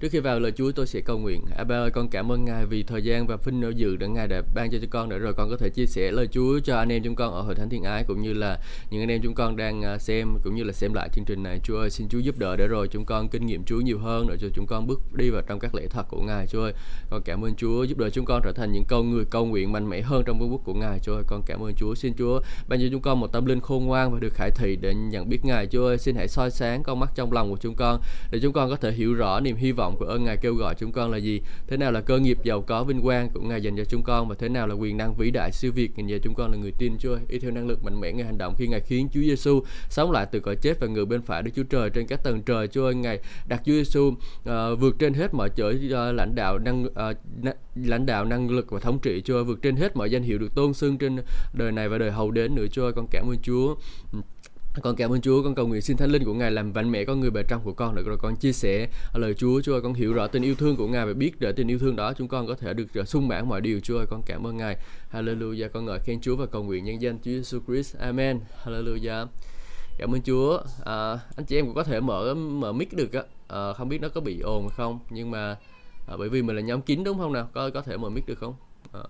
Trước khi vào lời Chúa tôi sẽ cầu nguyện. Abba ơi, con cảm ơn Ngài vì thời gian và phinh dự đã Ngài đã ban cho chúng con để rồi con có thể chia sẻ lời Chúa cho anh em chúng con ở hội thánh thiên ái cũng như là những anh em chúng con đang à, xem cũng như là xem lại chương trình này. Chúa ơi, xin Chúa giúp đỡ để rồi chúng con kinh nghiệm Chúa nhiều hơn để cho chúng con bước đi vào trong các lễ thật của Ngài. Chúa ơi, con cảm ơn Chúa giúp đỡ chúng con trở thành những con người cầu nguyện mạnh mẽ hơn trong vương quốc của Ngài. Chúa ơi, con cảm ơn Chúa. Xin Chúa ban cho chúng con một tâm linh khôn ngoan và được khải thị để nhận biết Ngài. Chúa ơi, xin hãy soi sáng con mắt trong lòng của chúng con để chúng con có thể hiểu rõ niềm hy vọng của ơn Ngài kêu gọi chúng con là gì? Thế nào là cơ nghiệp giàu có vinh quang của Ngài dành cho chúng con? Và thế nào là quyền năng vĩ đại siêu việt dành cho chúng con là người tin Chúa? Y theo năng lực mạnh mẽ Ngài hành động khi Ngài khiến Chúa Giêsu sống lại từ cõi chết và ngự bên phải Đức Chúa Trời trên các tầng trời. Chúa ơi Ngài đặt Chúa Giêsu uh, ờ, vượt trên hết mọi chỗ uh, ờ, lãnh đạo năng uh, lãnh đạo năng lực và thống trị. Chúa ơi, vượt trên hết mọi danh hiệu được tôn xưng trên đời này và đời hầu đến nữa. Chúa ơi con cảm ơn Chúa con cảm ơn Chúa, con cầu nguyện xin Thánh Linh của Ngài làm mạnh mẽ con người bề trong của con để rồi con chia sẻ lời Chúa. Chúa ơi, con hiểu rõ tình yêu thương của Ngài và biết để tình yêu thương đó chúng con có thể được ờ, sung mãn mọi điều. Chúa ơi, con cảm ơn Ngài. Hallelujah. Con ngợi khen Chúa và cầu nguyện nhân danh Chúa Jesus Christ. Amen. Hallelujah. Cảm ơn Chúa. À, anh chị em cũng có thể mở mở mic được á. À, không biết nó có bị ồn không, nhưng mà à, bởi vì mình là nhóm kín đúng không nào? Có có thể mở mic được không? À.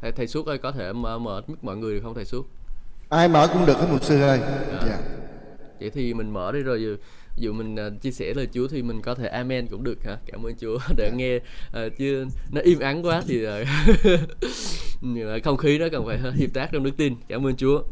Thầy thầy Suốt ơi có thể mở, mở mic mọi người được không thầy Suốt? Ai mở cũng được hết một sư ơi dạ. dạ. vậy thì mình mở đi rồi dù, mình uh, chia sẻ lời Chúa thì mình có thể amen cũng được hả cảm ơn Chúa để dạ. nghe uh, chứ nó im ắng quá thì uh, không khí nó cần phải hiệp tác trong đức tin cảm ơn Chúa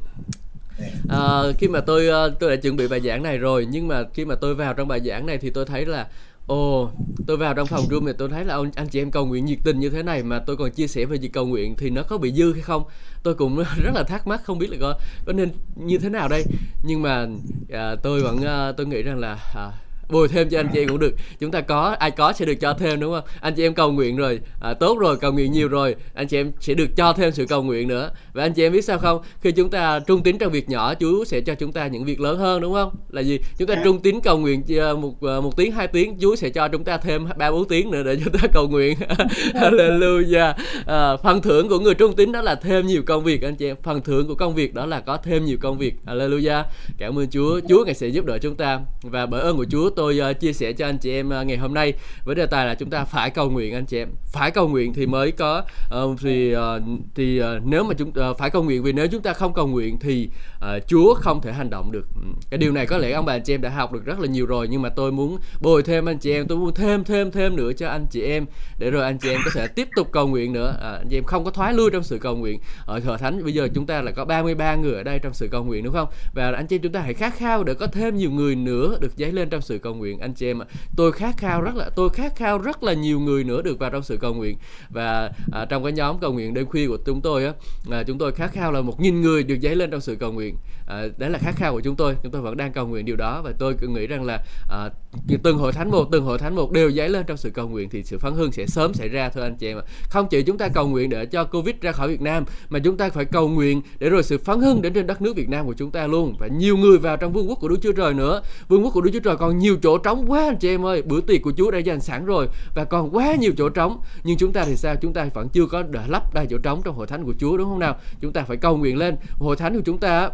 À, khi mà tôi tôi đã chuẩn bị bài giảng này rồi nhưng mà khi mà tôi vào trong bài giảng này thì tôi thấy là Ồ, tôi vào trong phòng room thì tôi thấy là ông anh chị em cầu nguyện nhiệt tình như thế này mà tôi còn chia sẻ về việc cầu nguyện thì nó có bị dư hay không? Tôi cũng rất là thắc mắc không biết là có có nên như thế nào đây. Nhưng mà à, tôi vẫn à, tôi nghĩ rằng là à, bồi thêm cho anh chị em cũng được. Chúng ta có ai có sẽ được cho thêm đúng không? Anh chị em cầu nguyện rồi. À, tốt rồi cầu nguyện nhiều rồi. Anh chị em sẽ được cho thêm sự cầu nguyện nữa. Và anh chị em biết sao không? Khi chúng ta trung tín trong việc nhỏ Chúa sẽ cho chúng ta những việc lớn hơn đúng không? Là gì? Chúng ta trung tín cầu nguyện à, một à, một tiếng hai tiếng Chúa sẽ cho chúng ta thêm ba bốn tiếng nữa để chúng ta cầu nguyện. Hallelujah. À, phần thưởng của người trung tín đó là thêm nhiều công việc anh chị em. Phần thưởng của công việc đó là có thêm nhiều công việc. Hallelujah. Cảm ơn Chúa. Chúa ngài sẽ giúp đỡ chúng ta. Và bởi ơn của Chúa tôi uh, chia sẻ cho anh chị em uh, ngày hôm nay. Với đề tài là chúng ta phải cầu nguyện anh chị em. Phải cầu nguyện thì mới có uh, thì uh, thì uh, nếu mà chúng uh, phải cầu nguyện vì nếu chúng ta không cầu nguyện thì uh, Chúa không thể hành động được. Ừ, cái điều này có lẽ ông bà anh chị em đã học được rất là nhiều rồi nhưng mà tôi muốn bồi thêm anh chị em tôi muốn thêm thêm thêm nữa cho anh chị em để rồi anh chị em có thể tiếp tục cầu nguyện nữa. À, anh chị em không có thoái lui trong sự cầu nguyện. Ở thờ thánh bây giờ chúng ta là có 33 người ở đây trong sự cầu nguyện đúng không? Và anh chị em chúng ta hãy khát khao để có thêm nhiều người nữa được dấy lên trong sự cầu nguyện anh chị em ạ. Tôi khát khao rất là tôi khát khao rất là nhiều người nữa được vào trong sự cầu nguyện. Và à, trong cái nhóm cầu nguyện đêm khuya của chúng tôi á à, chúng tôi khát khao là một nghìn người được dấy lên trong sự cầu nguyện. À, đấy là khát khao của chúng tôi. Chúng tôi vẫn đang cầu nguyện điều đó và tôi nghĩ rằng là à, từng hội thánh một, từng hội thánh một đều dấy lên trong sự cầu nguyện thì sự phán hưng sẽ sớm xảy ra thôi anh chị em ạ. Không chỉ chúng ta cầu nguyện để cho covid ra khỏi việt nam, mà chúng ta phải cầu nguyện để rồi sự phán hưng đến trên đất nước việt nam của chúng ta luôn. Và nhiều người vào trong vương quốc của đức chúa trời nữa. Vương quốc của đức chúa trời còn nhiều chỗ trống quá anh chị em ơi. Bữa tiệc của chúa đã dành sẵn rồi và còn quá nhiều chỗ trống. Nhưng chúng ta thì sao? Chúng ta vẫn chưa có để lắp đầy chỗ trống trong hội thánh của chúa, đúng không nào? Chúng ta phải cầu nguyện lên. Hội thánh của chúng ta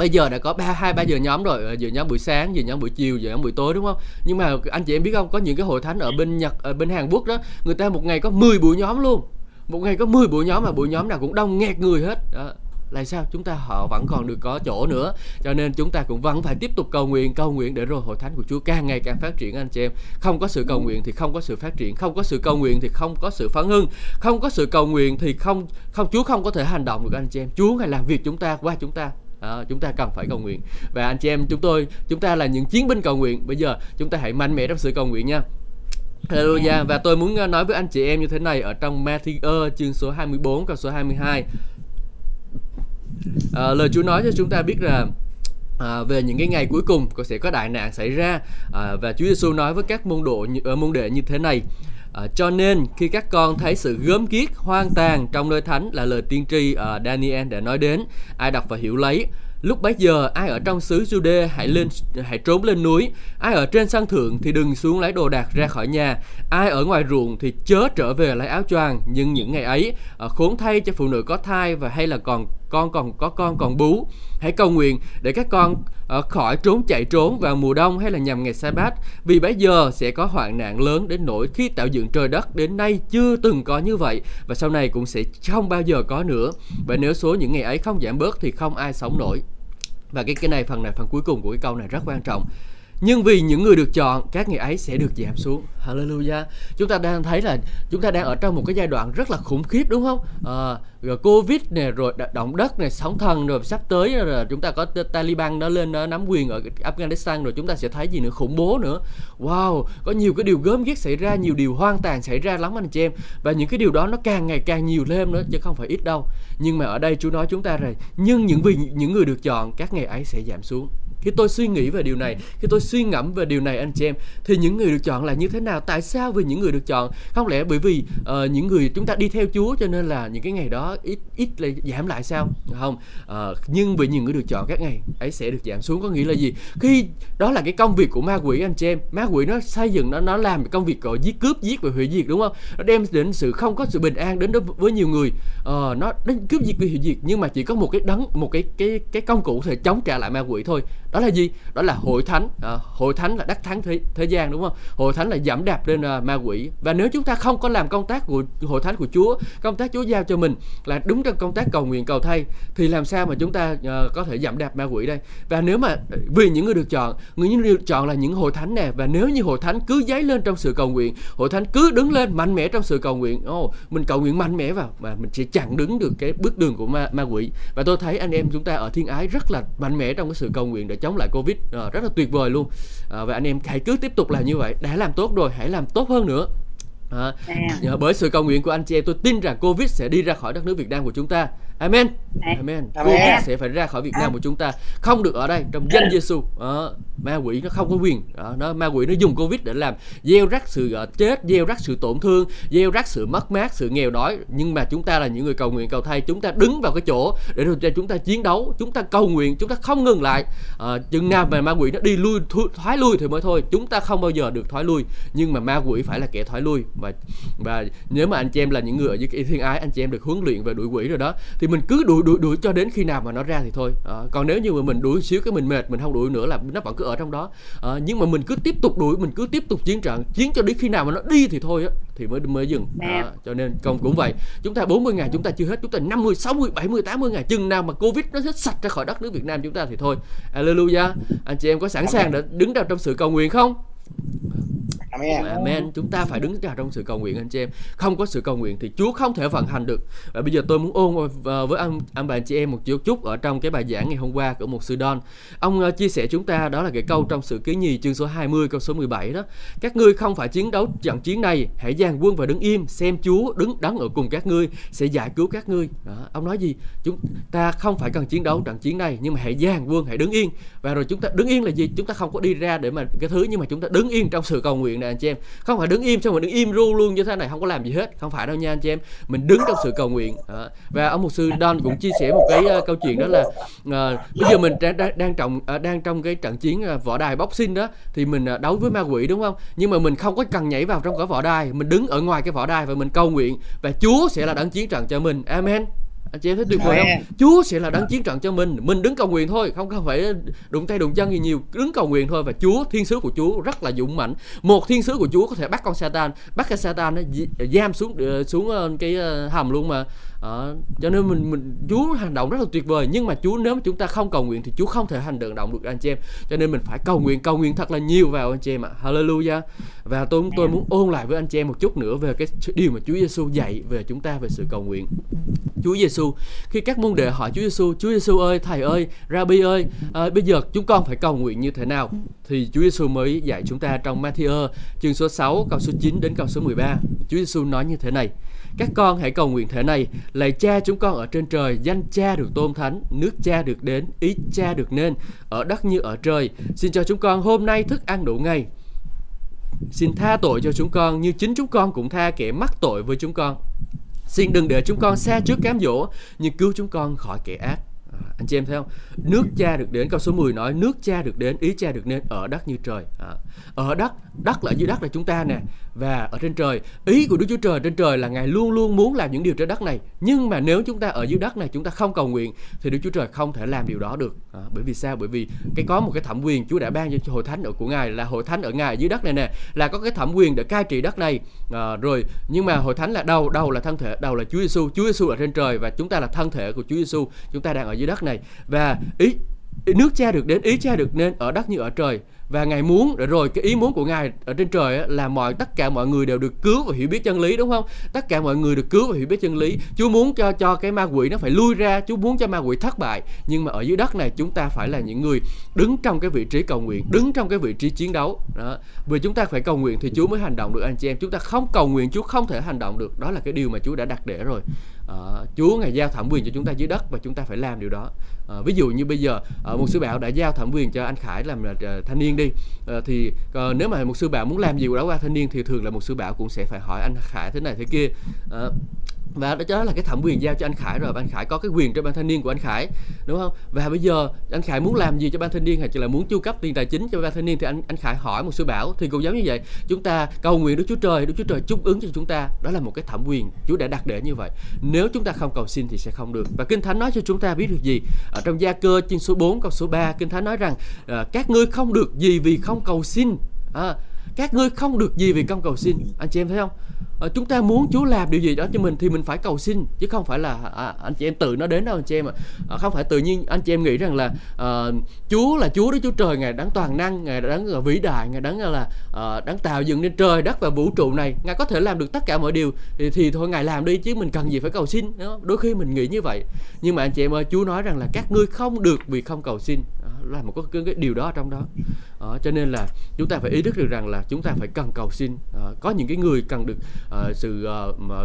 bây giờ đã có ba, hai, ba giờ nhóm rồi ờ, giờ nhóm buổi sáng, giờ nhóm buổi chiều, giờ nhóm buổi tối, đúng không? Nhưng mà anh chị em biết không? Có những cái hội thánh ở bên nhật ở bên hàn quốc đó, người ta một ngày có 10 buổi nhóm luôn. Một ngày có 10 buổi nhóm mà buổi nhóm nào cũng đông nghẹt người hết. Đó. Là sao? Chúng ta họ vẫn còn được có chỗ nữa. Cho nên chúng ta cũng vẫn phải tiếp tục cầu nguyện cầu nguyện để rồi hội thánh của Chúa càng ngày càng phát triển anh chị em. Không có sự cầu nguyện thì không có sự phát triển, không có sự cầu nguyện thì không có sự phản hưng, không có sự cầu nguyện thì không không, Chúa không có thể hành động được anh chị em. Chúa ngài làm việc chúng ta, qua chúng ta đó, chúng ta cần phải cầu nguyện. Và anh chị em chúng tôi chúng ta là những chiến binh cầu nguyện. Bây giờ chúng ta hãy mạnh mẽ trong sự cầu nguyện nha. Hallelujah. Và tôi muốn ờ, nói với anh chị em như thế này ở trong Matthew ờ, chương số 24 câu số 22 à, ờ, lời Chúa nói cho chúng ta biết là À, về những cái ngày cuối cùng có sẽ có đại nạn xảy ra. À, và Chúa Giêsu nói với các môn đồ uh, môn đệ như thế này. À, cho nên khi các con thấy sự gớm ghiếc hoang tàn trong nơi thánh là lời tiên tri uh, Daniel đã nói đến ai đọc và hiểu lấy. Lúc bấy giờ ai ở trong xứ Jude hãy lên hãy trốn lên núi, ai ở trên sân thượng thì đừng xuống lấy đồ đạc ra khỏi nhà, ai ở ngoài ruộng thì chớ trở về lấy áo choàng, nhưng những ngày ấy ờ, khốn thay cho phụ nữ có thai và hay là còn con còn có con còn bú. Hãy cầu nguyện để các con uh, khỏi trốn chạy trốn vào mùa đông hay là nhằm ngày sa bát vì bây giờ sẽ có hoạn nạn lớn đến nỗi khi tạo dựng trời đất đến nay chưa từng có như vậy và sau này cũng sẽ không bao giờ có nữa. Và nếu số những ngày ấy không giảm bớt thì không ai sống nổi. Và cái cái này phần này phần cuối cùng của cái câu này rất quan trọng nhưng vì những người được chọn các ngày ấy sẽ được giảm xuống. Hallelujah. Chúng ta đang thấy là chúng ta đang ở trong một cái giai đoạn rất là khủng khiếp đúng không? À, rồi covid nè rồi động đất này sóng thần rồi sắp tới rồi chúng ta có taliban nó lên nó nắm quyền ở afghanistan rồi chúng ta sẽ thấy gì nữa? Khủng bố nữa. Wow có nhiều cái điều gớm ghiếc xảy ra nhiều điều hoang tàn xảy ra lắm anh chị em. Và những cái điều đó nó càng ngày càng nhiều thêm nữa chứ không phải ít đâu. Nhưng mà ở đây chú nói chúng ta rồi nhưng những vì những người được chọn các ngày ấy sẽ giảm xuống khi tôi suy nghĩ về điều này khi tôi suy ngẫm về điều này anh chị em thì những người được chọn là như thế nào? Tại sao vì những người được chọn? Không lẽ bởi vì uh, những người chúng ta đi theo Chúa cho nên là những cái ngày đó ít ít là giảm lại sao? Không. Uh, nhưng vì những người được chọn các ngày ấy sẽ được giảm xuống. Có nghĩa là gì? Khi đó là cái công việc của ma quỷ anh chị em. Ma quỷ nó xây dựng nó nó làm công việc gọi giết cướp giết và hủy diệt đúng không? Nó đem đến sự không có sự bình an đến đối với nhiều người. Uh, nó đến cướp giết và hủy diệt nhưng mà chỉ có một cái đấng một cái cái cái công cụ thể chống trả lại ma quỷ thôi đó là gì? Đó là hội thánh. À, hội thánh là đắc thắng thế, thế gian đúng không? Hội thánh là giảm đạp lên à, ma quỷ. Và nếu chúng ta không có làm công tác của hội thánh của chúa công tác chúa giao cho mình là đúng trong công tác cầu nguyện cầu thay thì làm sao mà chúng ta à, có thể giảm đạp ma quỷ đây? Và nếu mà vì những người được chọn người những người được chọn là những hội thánh nè và nếu như hội thánh cứ dấy lên trong sự cầu nguyện hội thánh cứ đứng lên mạnh mẽ trong sự cầu nguyện oh, mình cầu nguyện mạnh mẽ vào mà mình sẽ chặn đứng được cái bước đường của ma, ma quỷ. Và tôi thấy anh em chúng ta ở thiên ái rất là mạnh mẽ trong cái sự cầu nguyện để chống lại covid à, rất là tuyệt vời luôn à, và anh em hãy cứ tiếp tục làm như vậy đã làm tốt rồi hãy làm tốt hơn nữa À, à. bởi sự cầu nguyện của anh chị em tôi tin rằng Covid sẽ đi ra khỏi đất nước Việt Nam của chúng ta. Amen. Amen. Covid sẽ phải ra khỏi Việt Nam của chúng ta, không được ở đây trong danh Giêsu. À, ma quỷ nó không có quyền. À, nó ma quỷ nó dùng Covid để làm gieo rắc sự uh, chết, gieo rắc sự tổn thương, gieo rắc sự mất mát, sự nghèo đói. Nhưng mà chúng ta là những người cầu nguyện cầu thay, chúng ta đứng vào cái chỗ để cho chúng ta chiến đấu, chúng ta cầu nguyện, chúng ta không ngừng lại. À, chừng nào mà ma quỷ nó đi lui thoái lui thì mới thôi. Chúng ta không bao giờ được thoái lui, nhưng mà ma quỷ phải là kẻ thoái lui và và nếu mà anh chị em là những người ở dưới thiên ái anh chị em được huấn luyện về đuổi quỷ rồi đó thì mình cứ đuổi đuổi đuổi cho đến khi nào mà nó ra thì thôi. À, còn nếu như mà mình đuổi xíu cái mình mệt mình không đuổi nữa là nó vẫn cứ ở trong đó. À, nhưng mà mình cứ tiếp tục đuổi mình cứ tiếp tục chiến trận chiến cho đến khi nào mà nó đi thì thôi á thì mới mới dừng. À, cho nên công cũng vậy. Chúng ta 40 ngày chúng ta chưa hết chúng ta 50 60 70 80 ngày chừng nào mà covid nó hết sạch ra khỏi đất nước Việt Nam chúng ta thì thôi. Alleluia anh chị em có sẵn sàng để đứng trong trong sự cầu nguyện không Amen. Amen. Chúng ta phải đứng ra trong sự cầu nguyện anh chị em. Không có sự cầu nguyện thì Chúa không thể vận hành được. Và bây giờ tôi muốn ôn với anh anh bạn chị em một chút chút ở trong cái bài giảng ngày hôm qua của một sư Don. Ông uh, chia sẻ chúng ta đó là cái câu trong sự ký nhì chương số 20 câu số 17 đó. Các ngươi không phải chiến đấu trận chiến này, hãy dàn quân và đứng im xem Chúa đứng đắn ở cùng các ngươi sẽ giải cứu các ngươi. Đó. Ông nói gì? Chúng ta không phải cần chiến đấu trận chiến này nhưng mà hãy dàn quân, hãy đứng yên. Và rồi chúng ta đứng yên là gì? Chúng ta không có đi ra để mà cái thứ nhưng mà chúng ta đứng yên trong sự cầu nguyện này anh chị em. Không phải đứng im xong rồi đứng im ru luôn như thế này không có làm gì hết. Không phải đâu nha anh chị em. Mình đứng trong sự cầu nguyện. Và ông mục sư Don cũng chia sẻ một cái uh, câu chuyện đó là uh, bây giờ mình đang đang đang trọng uh, đang trong cái trận chiến uh, võ đài boxing đó thì mình uh, đấu với ma quỷ đúng không? Nhưng mà mình không có cần nhảy vào trong cái võ đài. Mình đứng ở ngoài cái võ đài và mình cầu nguyện và Chúa sẽ là đấng chiến trận cho mình. Amen anh chị em thấy tuyệt vời không? Chúa sẽ là đấng chiến trận cho mình. Mình đứng cầu nguyện thôi không cần phải đụng tay đụng chân gì nhiều. Đứng cầu nguyện thôi và chúa thiên sứ của chúa rất là dũng mãnh. Một thiên sứ của chúa có thể bắt con satan bắt cái satan nó giam xuống ờ, xuống ờ, cái ờ, hầm luôn mà. À, cho nên mình mình Chúa hành động rất là tuyệt vời. Nhưng mà Chúa nếu mà chúng ta không cầu nguyện thì Chúa không thể hành động được anh chị em. Cho nên mình phải cầu nguyện cầu nguyện thật là nhiều vào anh chị em ạ. Hallelujah. Và tôi tôi muốn ôn lại với anh chị em một chút nữa về cái điều mà Chúa Giêsu dạy về chúng ta về sự cầu nguyện Chúa Giêsu khi các môn đệ hỏi Chúa Giêsu Chúa Giêsu ơi thầy ơi Rabbi ơi à, bây giờ chúng con phải cầu nguyện như thế nào? Thì Chúa Giêsu mới dạy chúng ta trong Matthew chương số 6 câu số 9 đến câu số 13 Chúa Giêsu nói như thế này các con hãy cầu nguyện thế này Lạy cha chúng con ở trên trời Danh cha được tôn thánh Nước cha được đến Ý cha được nên Ở đất như ở trời. Xin cho chúng con hôm nay thức ăn đủ ngày. Xin tha tội cho chúng con Như chính chúng con cũng tha kẻ mắc tội với chúng con. Xin đừng để chúng con xa trước cám dỗ, Nhưng cứu chúng con khỏi kẻ ác anh chị em thấy không? Nước cha được đến câu số 10 nói nước cha được đến ý cha được nên ở đất như trời. À. ở đất đất là dưới đất là chúng ta nè. Và ở trên trời ý của Đức Chúa Trời trên trời là ngài luôn luôn muốn làm những điều trên đất này. Nhưng mà nếu chúng ta ở dưới đất này chúng ta không cầu nguyện thì Đức Chúa Trời không thể làm điều đó được. À. bởi vì sao? Bởi vì cái có một cái thẩm quyền Chúa đã ban cho hội thánh ở của ngài là hội thánh ở ngài dưới đất này nè là có cái thẩm quyền để cai trị đất này. À, rồi nhưng mà hội thánh là đầu đầu là thân thể đầu là Chúa Giêsu Chúa Giêsu ở trên trời và chúng ta là thân thể của Chúa Giêsu chúng ta đang ở dưới đất này và ý nước cha được đến, ý cha được nên ở đất như ở trời. Và ngài muốn, rồi cái ý muốn của ngài ở trên trời là mọi, tất cả mọi người đều được cứu và hiểu biết chân lý, đúng không? Tất cả mọi người được cứu và hiểu biết chân lý. Chúa muốn cho cho cái ma quỷ nó phải lui ra, chúa muốn cho ma quỷ thất bại. Nhưng mà ở dưới đất này, chúng ta phải là những người đứng trong cái vị trí cầu nguyện, đứng trong cái vị trí chiến đấu. Đó. Vì chúng ta phải cầu nguyện thì chúa mới hành động được, anh chị em. Chúng ta không cầu nguyện, chúa không thể hành động được. Đó là cái điều mà chúa đã đặt để rồi uh, Chúa ngài giao thẩm quyền cho chúng ta dưới đất và chúng ta phải làm điều đó. Uh, ví dụ như bây giờ uh, một sư bảo đã giao thẩm quyền cho anh Khải làm uh, thanh niên đi uh, thì uh, nếu mà một sư bảo muốn làm gì đó qua thanh niên thì thường là một sư bảo cũng sẽ phải hỏi anh Khải thế này thế kia. Uh, và đó là cái thẩm quyền giao cho anh Khải rồi và anh Khải có cái quyền cho ban thanh niên của anh Khải đúng không? Và bây giờ anh Khải muốn làm gì cho ban thanh niên hay chỉ là muốn chu cấp tiền tài chính cho ban thanh niên thì anh anh Khải hỏi một sư bảo thì cũng giống như vậy chúng ta cầu nguyện Đức Chúa Trời Đức Chúa Trời chúc ứng cho chúng ta. Đó là một cái thẩm quyền Chúa đã đặt để như vậy. Nếu chúng ta không cầu xin thì sẽ không được. Và Kinh Thánh nói cho chúng ta biết được gì? Ở trong Gia Cơ chương số 4 câu số 3 Kinh Thánh nói rằng ờ, các ngươi không được gì vì không cầu xin. À, các ngươi không được gì vì không cầu xin. Anh chị em thấy không? Ờ, chúng ta muốn Chúa làm điều gì đó cho mình thì mình phải cầu xin chứ không phải là à, anh chị em tự nó đến đâu anh chị em ạ. À, không phải tự nhiên anh chị em nghĩ rằng là à, Chúa là Chúa đó Chúa trời ngài đáng toàn năng ngài đáng là vĩ đại ngài đáng là à, đáng tạo dựng nên trời đất và vũ trụ này. Ngài có thể làm được tất cả mọi điều thì, thì thôi ngài làm đi chứ mình cần gì phải cầu xin đó. đôi khi mình nghĩ như vậy. Nhưng mà anh chị em ơi Chúa nói rằng là các ngươi không được vì không cầu xin. Là một cái, cái điều đó ở trong đó à, cho nên là chúng ta phải ý thức được rằng là chúng ta phải cần cầu xin. À, có những cái người cần được à, sự à, mà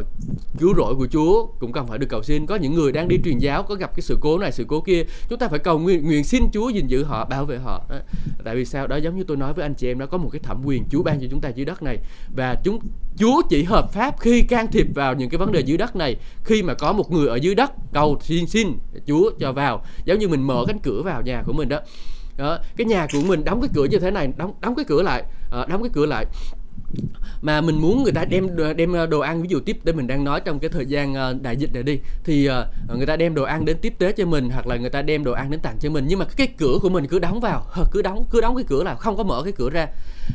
cứu rỗi của Chúa cũng cần phải được cầu xin. Có những người đang đi truyền giáo có gặp cái sự cố này sự cố kia chúng ta phải cầu nguyện, nguyện xin Chúa gìn giữ họ bảo vệ họ. À, tại vì sao? Đó giống như tôi nói với anh chị em nó có một cái thẩm quyền Chúa ban cho chúng ta dưới đất này. Và chúng Chúa chỉ hợp pháp khi can thiệp vào những cái vấn đề dưới đất này. Khi mà có một người ở dưới đất cầu xin xin Chúa cho vào giống như mình mở cánh cửa vào nhà của mình đó đó, cái nhà của mình đóng cái cửa như thế này đóng đóng cái cửa lại à, đóng cái cửa lại mà mình muốn người ta đem đem ờ, đồ ăn ví dụ tiếp để mình đang nói trong cái thời gian ờ, đại dịch này đi thì ờ, người ta đem đồ ăn đến tiếp tế cho mình hoặc là người ta đem đồ ăn đến tặng cho mình. Nhưng mà cái cửa của mình cứ đóng vào cứ đóng cứ đóng cái cửa là không có mở cái cửa ra.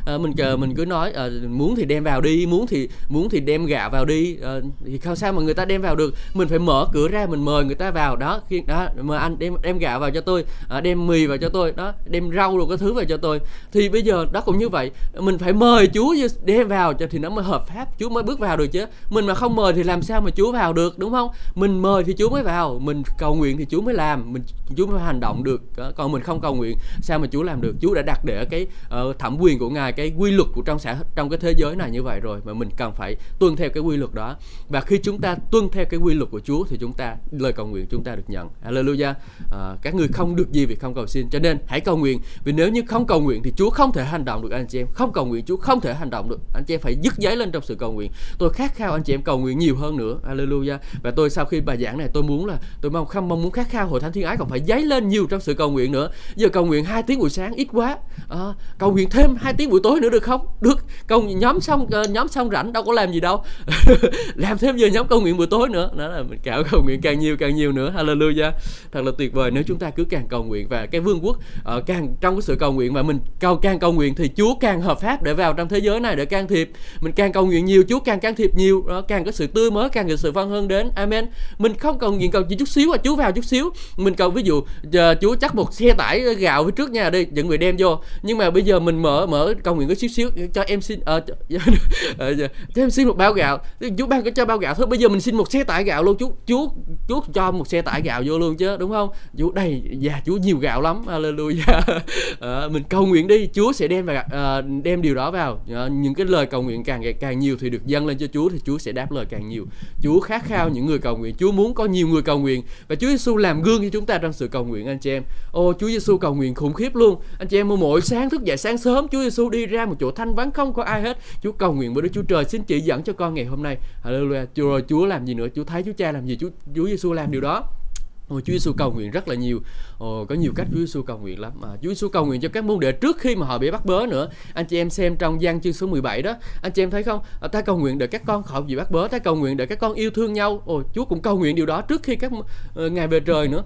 À, mình chờ mình cứ nói à, muốn thì đem vào đi muốn thì muốn thì đem gạo vào đi à, thì không sao mà người ta đem vào được? Mình phải mở cửa ra mình mời người ta vào. Đó khi đó mời anh đem đem gạo vào cho tôi à, đem mì vào cho tôi đó đem rau rồi cái thứ vào cho tôi. Thì bây giờ đó cũng như vậy mình phải mời Chúa đem vào cho thì nó mới hợp pháp. Chúa mới bước vào được chứ. Mình mà không mời thì làm sao mà Chúa vào được đúng không? Mình mời thì Chúa mới vào mình cầu nguyện thì Chúa mới làm mình Chúa mới hành động được. Còn mình không cầu nguyện sao mà Chúa làm được? Chúa đã đặt để cái uh, thẩm quyền của ngài cái quy luật của trong xã trong cái thế giới này như vậy rồi mà mình cần phải tuân theo cái quy luật đó. Và khi chúng ta tuân theo cái quy luật của Chúa thì chúng ta lời cầu nguyện chúng ta được nhận. Hallelujah. À, các người không được gì vì không cầu xin. Cho nên hãy cầu nguyện. Vì nếu như không cầu nguyện thì Chúa không thể hành động được anh chị em. Không cầu nguyện Chúa không thể hành động được. Anh chị em phải dứt giấy lên trong sự cầu nguyện. Tôi khát khao anh chị em cầu nguyện nhiều hơn nữa. Hallelujah. Và tôi sau khi bài giảng này tôi muốn là tôi mong không mong muốn khát khao hội thánh thiên ái còn phải giấy lên nhiều trong sự cầu nguyện nữa. Giờ cầu nguyện hai tiếng buổi sáng ít quá. À, cầu nguyện thêm hai tiếng buổi tối nữa được không? Được. Cầu nhóm xong ờ, nhóm xong rảnh đâu có làm gì đâu. Làm thêm giờ nhóm cầu nguyện buổi tối nữa. Đó là mình cạo cầu nguyện càng nhiều càng nhiều nữa. Hallelujah. Thật là tuyệt vời nếu chúng ta cứ càng cầu nguyện. Và cái vương quốc uh, càng trong cái sự cầu nguyện mà mình cầu càng cầu nguyện thì Chúa càng hợp pháp để vào trong thế giới này để can thiệp. Mình càng cầu nguyện nhiều Chúa càng can thiệp nhiều. Đó càng có sự tươi mới càng có sự văn hơn đến. Amen. Mình không cầu nguyện cầu chỉ chút xíu à Chúa vào chút xíu. Mình cầu ví dụ giờ Chúa chắc một xe tải gạo phía trước nhà đi những người đem vô. Nhưng mà bây giờ mình mở mở cầu nguyện có xíu xíu cho em xin uh, cho, ờ, cho em xin một bao gạo. Chú ban có cho bao gạo thôi. Bây giờ mình xin một xe tải gạo luôn. Chú chú chú cho một xe tải gạo vô luôn chứ đúng không? Chú đây già dạ, chú nhiều gạo lắm. Hallelujah. À, mình cầu nguyện đi. Chúa sẽ đem vào à, đem điều đó vào. Uh, những cái lời cầu nguyện càng ngày càng nhiều thì được dâng lên cho chúa thì chúa sẽ đáp lời càng nhiều. Chúa khát khao những người cầu nguyện. Chúa muốn có nhiều người cầu nguyện và chúa giêsu làm gương cho chúng ta trong sự cầu nguyện, anh chị em. Ô, chúa giêsu cầu nguyện khủng khiếp luôn. Anh chị em mỗi sáng thức dậy sáng sớm, chúa giêsu đi ra một chỗ thanh vắng không có ai hết. Chúa cầu nguyện với Đức Chúa Trời xin chỉ dẫn cho con ngày hôm nay. Hallelujah. Chúa rồi Chúa làm gì nữa? Chúa thấy Chúa Cha làm gì? Chúa Chúa Giêsu làm điều đó. Ôi, Chúa Giêsu cầu nguyện rất là nhiều. Ồ, có nhiều cách Chúa Giêsu cầu nguyện lắm. À, Chúa Giêsu cầu nguyện cho các môn đệ trước khi mà họ bị bắt bớ nữa. Anh chị em xem trong gian chương số 17 đó, anh chị em thấy không? À, ta cầu nguyện để các con khỏi bị bắt bớ, ta cầu nguyện để các con yêu thương nhau. Ồ, Chúa cũng cầu nguyện điều đó trước khi các ờ, uh, ngài về trời nữa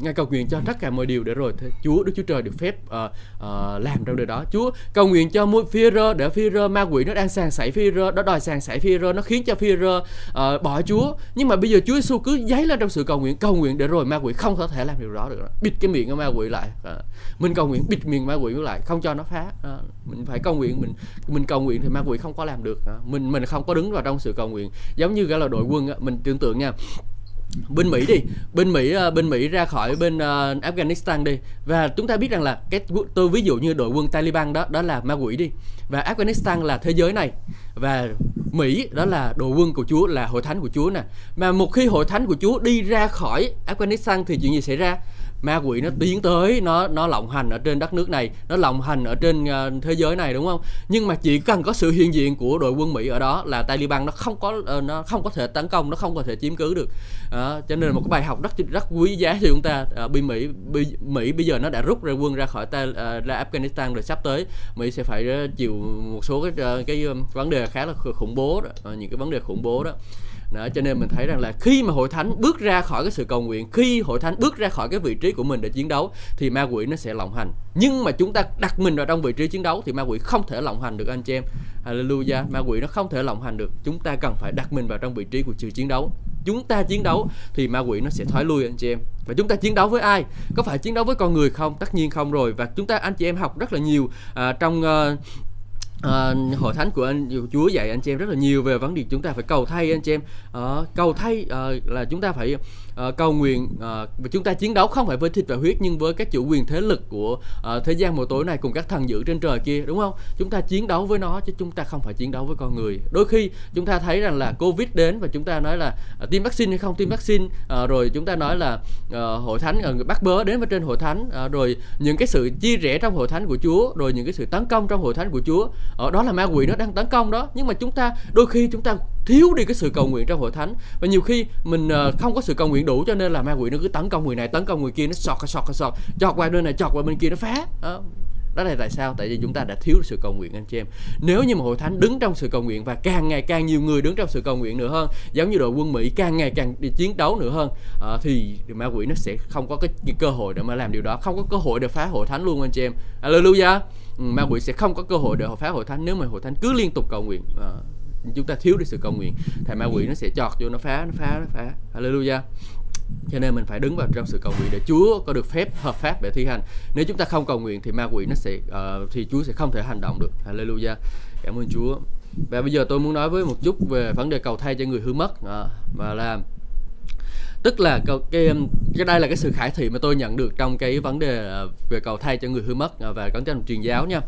ngài cầu nguyện cho tất cả mọi điều để rồi Chúa Đức Chúa Trời được phép uh, uh, làm trong điều đó. Chúa cầu nguyện cho mỗi phi rơ để phi rơ ma quỷ nó đang sàng sảy phi rơ nó đòi sàng sảy phi rơ nó khiến cho phi rơ uh, bỏ Chúa. Nhưng mà bây giờ Chúa Giêsu cứ giấy lên trong sự cầu nguyện, cầu nguyện để rồi ma quỷ không có thể làm điều đó được. Bịt cái miệng của ma quỷ lại. Uh, mình cầu nguyện bịt miệng ma quỷ lại, không cho nó phá. Uh, mình phải cầu nguyện mình mình cầu nguyện thì ma quỷ không có làm được. Uh, mình mình không có đứng vào trong sự cầu nguyện. Giống như gọi là đội quân uh, mình tưởng tượng nha bên Mỹ đi bên Mỹ ờ, bên Mỹ ra khỏi bên uh, Afghanistan đi. Và chúng ta biết rằng là cái tôi ví dụ như đội quân Taliban đó đó là ma quỷ đi. Và Afghanistan là thế giới này. Và Mỹ đó là đội quân của Chúa là hội thánh của Chúa nè. Mà một khi hội thánh của Chúa đi ra khỏi Afghanistan thì chuyện gì xảy ra? Ma quỷ nó tiến tới nó nó lộng hành ở trên đất nước này nó lộng hành ở trên uh, thế giới này đúng không? Nhưng mà chỉ cần có sự hiện diện của đội quân Mỹ ở đó là Taliban nó không có uh, nó không có thể tấn công nó không có thể chiếm cứ được. Uh, cho nên là một cái bài học rất rất quý giá cho chúng ta uh, bên Mỹ Mỹ, Mỹ bây giờ nó đã rút ra quân ra khỏi ta, uh, ra Afghanistan rồi sắp tới. Mỹ sẽ phải uh, chịu một số cái uh, cái vấn đề khá là khủng bố đó, uh, những cái vấn đề khủng bố đó đó cho nên mình thấy rằng là khi mà hội thánh bước ra khỏi cái sự cầu nguyện khi hội thánh bước ra khỏi cái vị trí của mình để chiến đấu thì ma quỷ nó sẽ lộng hành. Nhưng mà chúng ta đặt mình vào trong vị trí chiến đấu thì ma quỷ không thể lộng hành được anh chị em. Hallelujah ma quỷ nó không thể lộng hành được. Chúng ta cần phải đặt mình vào trong vị trí của sự chiến đấu. Chúng ta chiến đấu thì ma quỷ nó sẽ thoái lui anh chị em. Và chúng ta chiến đấu với ai? Có phải chiến đấu với con người không? Tất nhiên không rồi. Và chúng ta anh chị em học rất là nhiều à, trong uh, À, hội thánh của anh Chúa dạy anh chị em rất là nhiều về vấn đề chúng ta phải cầu thay anh chị em. À, cầu thay à, là chúng ta phải Ờ, uh, cầu nguyện uh, ờ, và chúng ta chiến đấu không phải với thịt và huyết nhưng với các chủ quyền thế lực của uh, thế gian mùa tối này cùng các thần dữ trên trời kia đúng không? Chúng ta chiến đấu với nó chứ chúng ta không phải chiến đấu với con người. Đôi khi chúng ta thấy rằng là covid đến và chúng ta nói là uh, tiêm vaccine hay không tiêm vaccine uh, rồi chúng ta nói là uh, hội thánh uh, bắt bớ đến với trên hội thánh uh, rồi những cái sự chia rẽ trong hội thánh của Chúa rồi những cái sự tấn công trong hội thánh của Chúa. Uh, đó là ma quỷ nó đang tấn công đó. Nhưng mà chúng ta đôi khi chúng ta thiếu đi cái sự cầu nguyện trong hội thánh. Và nhiều khi mình ờ, không có sự cầu nguyện đủ cho nên là ma quỷ nó cứ tấn công người này tấn công người kia nó sọt sọt sọt chọt qua bên này chọt qua bên kia nó phá. Đó. Đó là tại sao? Tại vì chúng ta đã thiếu sự cầu nguyện anh chị em. Nếu như mà hội thánh đứng trong sự cầu nguyện và càng ngày càng nhiều người đứng trong sự cầu nguyện nữa hơn giống như đội quân mỹ càng ngày càng đi chiến đấu nữa hơn à, thì ma quỷ nó sẽ không có cái, cái cơ hội để mà làm điều đó không có cơ hội để phá hội thánh luôn anh chị em. Hallelujah. Ừ, ma quỷ sẽ không có cơ hội để phá hội thánh nếu mà hội thánh cứ liên tục cầu nguyện. À, chúng ta thiếu đi sự cầu nguyện. Thì ma quỷ nó sẽ chọt vô nó phá nó phá nó phá. Hallelujah. Cho nên mình phải đứng vào trong sự cầu nguyện để Chúa có được phép hợp pháp để thi hành. Nếu chúng ta không cầu nguyện thì ma quỷ nó sẽ uh, thì Chúa sẽ không thể hành động được. Hallelujah. Cảm ơn Chúa. Và bây giờ tôi muốn nói với một chút về vấn đề cầu thay cho người hư mất. À, và là tức là cái cái đây là cái sự khải thị mà tôi nhận được trong cái vấn đề ờ, về cầu thay cho người hư mất và cấn trong truyền giáo nha.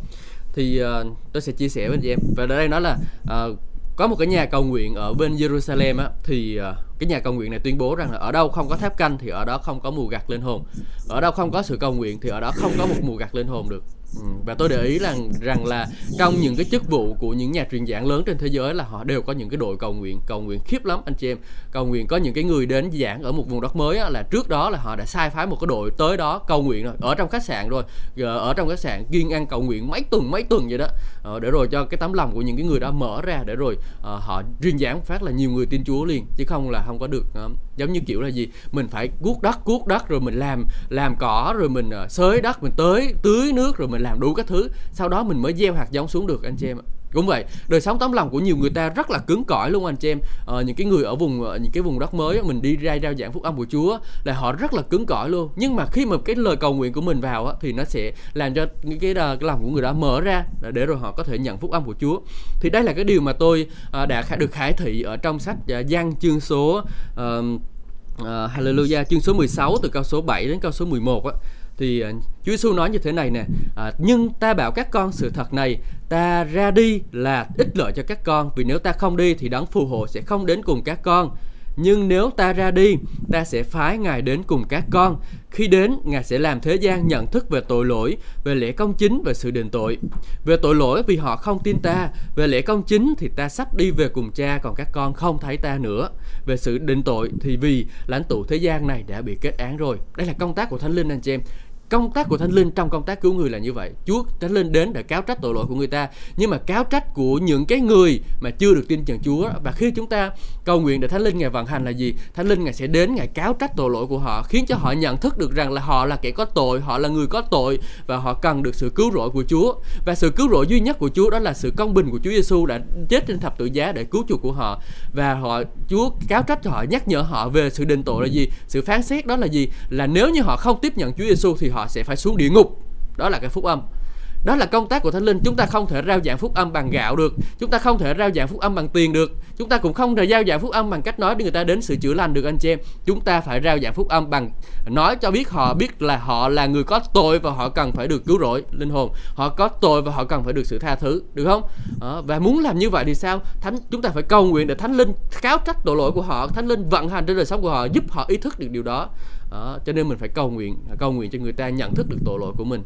Thì uh, tôi sẽ chia sẻ với anh chị em. Và ở đây nói là uh, có một cái nhà cầu nguyện ở bên Jerusalem á thì uh, cái nhà cầu nguyện này tuyên bố rằng là ở đâu không có tháp canh thì ở đó không có mùa gặt lên hồn. Ở đâu không có sự cầu nguyện thì ở đó không có một mùa gặt lên hồn được. Ừ, và tôi để ý rằng rằng là trong những cái chức vụ của những nhà truyền giảng lớn trên thế giới là họ đều có những cái đội cầu nguyện cầu nguyện khiếp lắm anh chị em. Cầu nguyện có những cái người đến giảng ở một vùng đất mới á, là trước đó là họ đã sai phái một cái đội tới đó cầu nguyện rồi ở trong khách sạn rồi ở trong khách sạn kiên ăn cầu nguyện mấy tuần mấy tuần vậy đó. Ờ, để rồi cho cái tấm lòng của những cái người đó mở ra để rồi ờ, họ truyền giảng phát là nhiều người tin Chúa liền chứ không là không có được ờ, giống như kiểu là gì mình phải cuốc đất cuốc đất rồi mình làm làm cỏ rồi mình ờ, xới đất mình tới tưới nước rồi mình làm đủ các thứ sau đó mình mới gieo hạt giống xuống được anh chị em cũng vậy đời sống tấm lòng của nhiều người ta rất là cứng cỏi luôn anh chị em. Ờ, những cái người ở vùng ờ, những cái vùng đất mới mình đi ra rao giảng phúc âm của Chúa là họ rất là cứng cỏi luôn. Nhưng mà khi mà cái lời cầu nguyện của mình vào á, thì nó sẽ làm cho cái, cái, cái lòng của người đó mở ra để rồi họ có thể nhận phúc âm của Chúa. Thì đây là cái điều mà tôi ờ, đã được khải thị ở trong sách Giăng chương số uh, uh, Hallelujah chương số 16 từ câu số 7 đến câu số 11 á thì uh, Chúa Giêsu nói như thế này nè à, nhưng ta bảo các con sự thật này ta ra đi là ích lợi cho các con vì nếu ta không đi thì đấng phù hộ sẽ không đến cùng các con. Nhưng nếu ta ra đi ta sẽ phái ngài đến cùng các con. Khi đến ngài sẽ làm thế gian nhận thức về tội lỗi về lễ công chính và sự đền tội. Về tội lỗi vì họ không tin ta về lễ công chính thì ta sắp đi về cùng cha còn các con không thấy ta nữa. Về sự định tội thì vì lãnh tụ thế gian này đã bị kết án rồi. Đây là công tác của thánh linh anh chị em công tác của thánh linh trong công tác cứu người là như vậy. Chúa thánh linh đến để cáo trách tội lỗi của người ta. Nhưng mà cáo trách của những cái người mà chưa được tin nhận chúa và khi chúng ta cầu nguyện để thánh linh ngài vận hành là gì? Thánh linh ngài sẽ đến ngài cáo trách tội lỗi của họ, khiến cho họ nhận thức được rằng là họ là kẻ có tội, họ là người có tội và họ cần được sự cứu rỗi của chúa. Và sự cứu rỗi duy nhất của chúa đó là sự công bình của chúa giêsu đã chết trên thập tự giá để cứu chuộc của họ. Và họ, chúa cáo trách cho họ, nhắc nhở họ về sự định tội là gì? Sự phán xét đó là gì? Là nếu như họ không tiếp nhận chúa giêsu thì họ họ sẽ phải xuống địa ngục. Đó là cái phúc âm. Đó là công tác của thánh linh. Chúng ta không thể rao giảng phúc âm bằng gạo được. Chúng ta không thể rao giảng phúc âm bằng tiền được. Chúng ta cũng không thể rao giảng phúc âm bằng cách nói để người ta đến sự chữa lành được anh chị em. Chúng ta phải rao giảng phúc âm bằng nói cho biết họ biết là họ là người có tội và họ cần phải được cứu rỗi linh hồn. Họ có tội và họ cần phải được sự tha thứ được không? À, và muốn làm như vậy thì sao? Thánh chúng ta phải cầu nguyện để thánh linh cáo trách tội lỗi của họ. Thánh linh vận hành trên đời sống của họ giúp họ ý thức được điều đó đó, cho nên mình phải cầu nguyện cầu nguyện cho người ta nhận thức được tội lỗi của mình.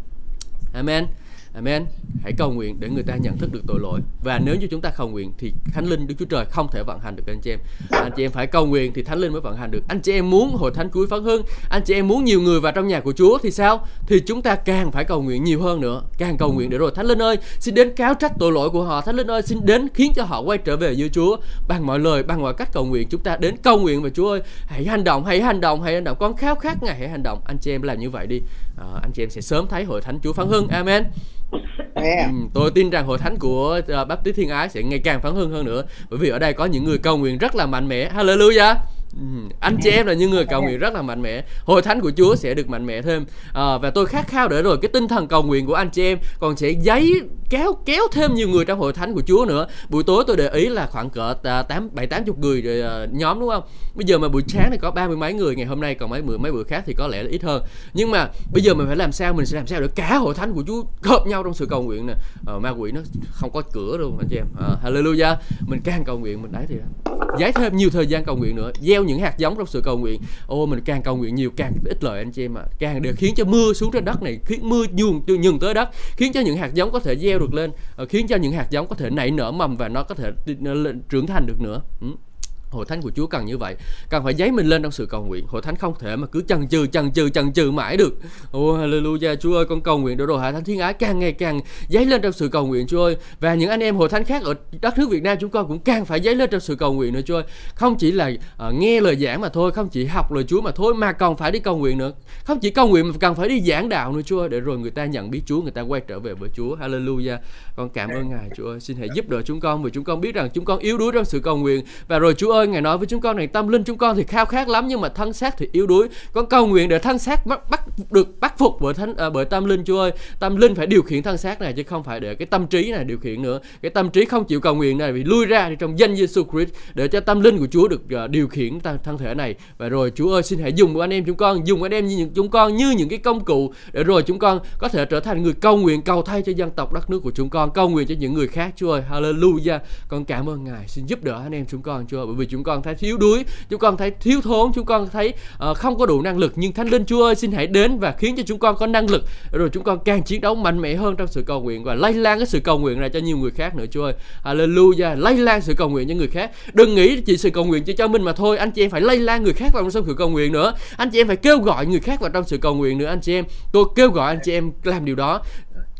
Amen. Amen. Hãy cầu nguyện để người ta nhận thức được tội lỗi. Và nếu như chúng ta cầu nguyện thì Thánh Linh Đức Chúa Trời không thể vận hành được anh chị em. Anh chị em phải cầu nguyện thì Thánh Linh mới vận hành được. Anh chị em muốn hội thánh cuối phấn hưng, anh chị em muốn nhiều người vào trong nhà của Chúa thì sao? Thì chúng ta càng phải cầu nguyện nhiều hơn nữa, càng cầu nguyện để rồi Thánh Linh ơi, xin đến cáo trách tội lỗi của họ. Thánh Linh ơi, xin đến khiến cho họ quay trở về với Chúa bằng mọi lời, bằng mọi cách cầu nguyện. Chúng ta đến cầu nguyện và Chúa ơi, hãy hành động, hãy hành động, hãy hành động. Con khao khát Ngài hãy hành động. Anh chị em làm như vậy đi. À, anh chị em sẽ sớm thấy hội thánh Chúa phấn hưng. Amen. Ừ, tôi tin rằng hội thánh của ờ, uh, Baptist Thiên Ái sẽ ngày càng phấn hưng hơn nữa. Bởi vì ở đây có những người cầu nguyện rất là mạnh mẽ. Hallelujah. Ừ, anh chị em là những người cầu nguyện rất là mạnh mẽ. Hội thánh của chúa sẽ được mạnh mẽ thêm. À, và tôi khát khao để rồi cái tinh thần cầu nguyện của anh chị em còn sẽ giấy kéo kéo thêm nhiều người trong hội thánh của chúa nữa. Buổi tối tôi để ý là khoảng cỡ à, tám bảy tám chục người rồi, à, nhóm đúng không? Bây giờ mà buổi sáng thì có ba mươi mấy người ngày hôm nay còn mấy bữa mấy bữa khác thì có lẽ là ít hơn. Nhưng mà bây giờ mình phải làm sao mình sẽ làm sao để cả hội thánh của chúa hợp nhau trong sự cầu nguyện nè. Ờ, ma quỷ nó không có cửa đâu anh chị em. À, hallelujah. Mình càng cầu nguyện mình đấy thì giải thêm nhiều thời gian cầu nguyện nữa gieo những hạt giống trong sự cầu nguyện. Ô mình càng cầu nguyện nhiều càng ít lợi anh chị em ạ. À. càng để khiến cho mưa xuống trên đất này khiến mưa nhường nhường tới đất khiến cho những hạt giống có thể gieo được lên ờ, khiến cho những hạt giống có thể nảy nở mầm và nó có thể trưởng thành được nữa. Ừ hội thánh của Chúa cần như vậy cần phải giấy mình lên trong sự cầu nguyện. Hội thánh không thể mà cứ chần chừ chần chừ chần chừ mãi được. Oh hallelujah Chúa ơi con cầu nguyện để rồi hội thánh thiên ái càng ngày càng giấy lên trong sự cầu nguyện Chúa ơi. Và những anh em hội thánh khác ở đất nước Việt Nam chúng con cũng càng phải giấy lên trong sự cầu nguyện nữa Chúa ơi. Không chỉ là uh, nghe lời giảng mà thôi không chỉ học lời Chúa mà thôi mà còn phải đi cầu nguyện nữa. Không chỉ cầu nguyện mà cần phải đi giảng đạo nữa Chúa ơi để rồi người ta nhận biết Chúa người ta quay trở về với Chúa. Hallelujah. Con cảm ơn Ngài Chúa ơi. Xin hãy giúp đỡ chúng con vì chúng con biết rằng chúng con yếu đuối trong sự cầu nguyện. Và rồi Chúa ơi ơi ngài nói với chúng con này tâm linh chúng con thì khao khát lắm nhưng mà thân xác thì yếu đuối. Con cầu nguyện để thân xác bắt, bắt được bắt phục bởi thánh à, bởi tâm linh chúa ơi. Tâm linh phải điều khiển thân xác này chứ không phải để cái tâm trí này điều khiển nữa. Cái tâm trí không chịu cầu nguyện này bị lui ra thì trong danh Giêsu Christ để cho tâm linh của Chúa được uh, điều khiển thân thể này. Và rồi Chúa ơi xin hãy dùng anh em chúng con dùng anh em như những chúng con như những cái công cụ để rồi chúng con có thể trở thành người cầu nguyện cầu thay cho dân tộc đất nước của chúng con cầu nguyện cho những người khác Chúa ơi. Hallelujah. Con cảm ơn Ngài xin giúp đỡ anh em chúng con Chúa bởi vì chúng con thấy thiếu đuối chúng con thấy thiếu thốn chúng con thấy uh, không có đủ năng lực. Nhưng thánh linh chúa ơi xin hãy đến và khiến cho chúng con có năng lực rồi chúng con càng chiến đấu mạnh mẽ hơn trong sự cầu nguyện và lây lan cái sự cầu nguyện ra cho nhiều người khác nữa chúa ơi. Hallelujah. Lây lan sự cầu nguyện cho người khác. Đừng nghĩ chỉ sự cầu nguyện chỉ cho mình mà thôi. Anh chị em phải lây lan người khác vào trong sự cầu nguyện nữa. Anh chị em phải kêu gọi người khác vào trong sự cầu nguyện nữa anh chị em. Tôi kêu gọi anh chị em làm điều đó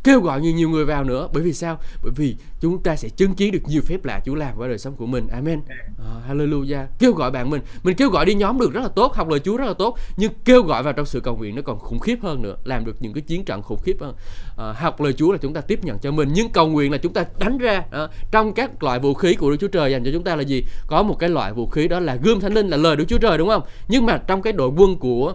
kêu gọi nhiều nhiều người vào nữa. Bởi vì sao? Bởi vì chúng ta sẽ chứng kiến được nhiều phép lạ Chúa làm qua đời sống của mình. Amen. À, Hallelujah. Kêu gọi bạn mình. Mình kêu gọi đi nhóm được rất là tốt học lời Chúa rất là tốt nhưng kêu gọi vào trong sự cầu nguyện nó còn khủng khiếp hơn nữa làm được những cái chiến trận khủng khiếp hơn. À, học lời Chúa là chúng ta tiếp nhận cho mình nhưng cầu nguyện là chúng ta đánh ra. À, trong các loại vũ khí của Đức Chúa Trời dành cho chúng ta là gì? Có một cái loại vũ khí đó là gươm thánh linh là lời Đức Chúa Trời đúng không? Nhưng mà trong cái đội quân của